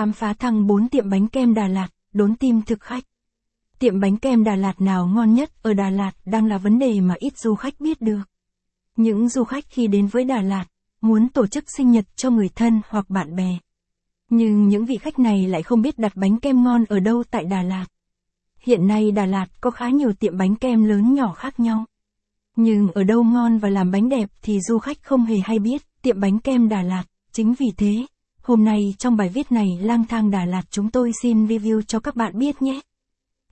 Khám phá thăng 4 tiệm bánh kem Đà Lạt, đốn tim thực khách. Tiệm bánh kem Đà Lạt nào ngon nhất ở Đà Lạt đang là vấn đề mà ít du khách biết được. Những du khách khi đến với Đà Lạt, muốn tổ chức sinh nhật cho người thân hoặc bạn bè. Nhưng những vị khách này lại không biết đặt bánh kem ngon ở đâu tại Đà Lạt. Hiện nay Đà Lạt có khá nhiều tiệm bánh kem lớn nhỏ khác nhau. Nhưng ở đâu ngon và làm bánh đẹp thì du khách không hề hay biết, tiệm bánh kem Đà Lạt. Chính vì thế, hôm nay trong bài viết này lang thang Đà Lạt chúng tôi xin review cho các bạn biết nhé.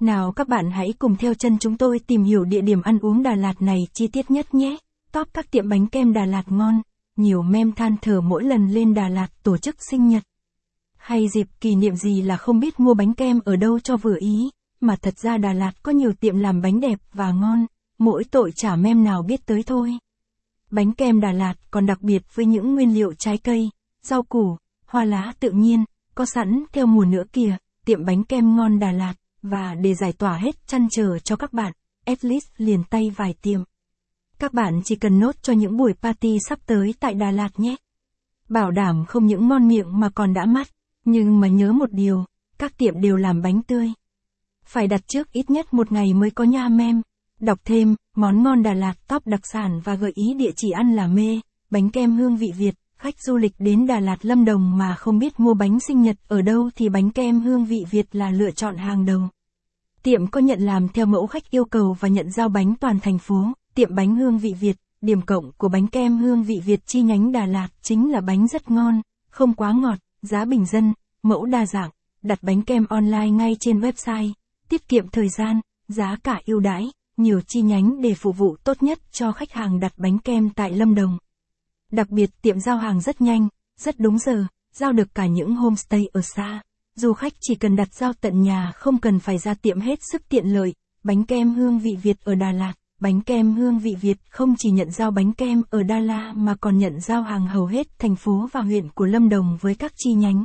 Nào các bạn hãy cùng theo chân chúng tôi tìm hiểu địa điểm ăn uống Đà Lạt này chi tiết nhất nhé. Top các tiệm bánh kem Đà Lạt ngon, nhiều mem than thở mỗi lần lên Đà Lạt tổ chức sinh nhật. Hay dịp kỷ niệm gì là không biết mua bánh kem ở đâu cho vừa ý, mà thật ra Đà Lạt có nhiều tiệm làm bánh đẹp và ngon, mỗi tội chả mem nào biết tới thôi. Bánh kem Đà Lạt còn đặc biệt với những nguyên liệu trái cây, rau củ, hoa lá tự nhiên, có sẵn theo mùa nữa kìa, tiệm bánh kem ngon Đà Lạt, và để giải tỏa hết chăn trở cho các bạn, Atlas liền tay vài tiệm. Các bạn chỉ cần nốt cho những buổi party sắp tới tại Đà Lạt nhé. Bảo đảm không những ngon miệng mà còn đã mắt, nhưng mà nhớ một điều, các tiệm đều làm bánh tươi. Phải đặt trước ít nhất một ngày mới có nha mem. Đọc thêm, món ngon Đà Lạt top đặc sản và gợi ý địa chỉ ăn là mê, bánh kem hương vị Việt. Khách du lịch đến Đà Lạt Lâm Đồng mà không biết mua bánh sinh nhật ở đâu thì bánh kem hương vị Việt là lựa chọn hàng đầu. Tiệm có nhận làm theo mẫu khách yêu cầu và nhận giao bánh toàn thành phố. Tiệm bánh hương vị Việt, điểm cộng của bánh kem hương vị Việt chi nhánh Đà Lạt chính là bánh rất ngon, không quá ngọt, giá bình dân, mẫu đa dạng, đặt bánh kem online ngay trên website, tiết kiệm thời gian, giá cả ưu đãi, nhiều chi nhánh để phục vụ tốt nhất cho khách hàng đặt bánh kem tại Lâm Đồng. Đặc biệt tiệm giao hàng rất nhanh, rất đúng giờ, giao được cả những homestay ở xa. Du khách chỉ cần đặt giao tận nhà không cần phải ra tiệm hết sức tiện lợi, bánh kem hương vị Việt ở Đà Lạt. Bánh kem hương vị Việt không chỉ nhận giao bánh kem ở Đà Lạt mà còn nhận giao hàng hầu hết thành phố và huyện của Lâm Đồng với các chi nhánh.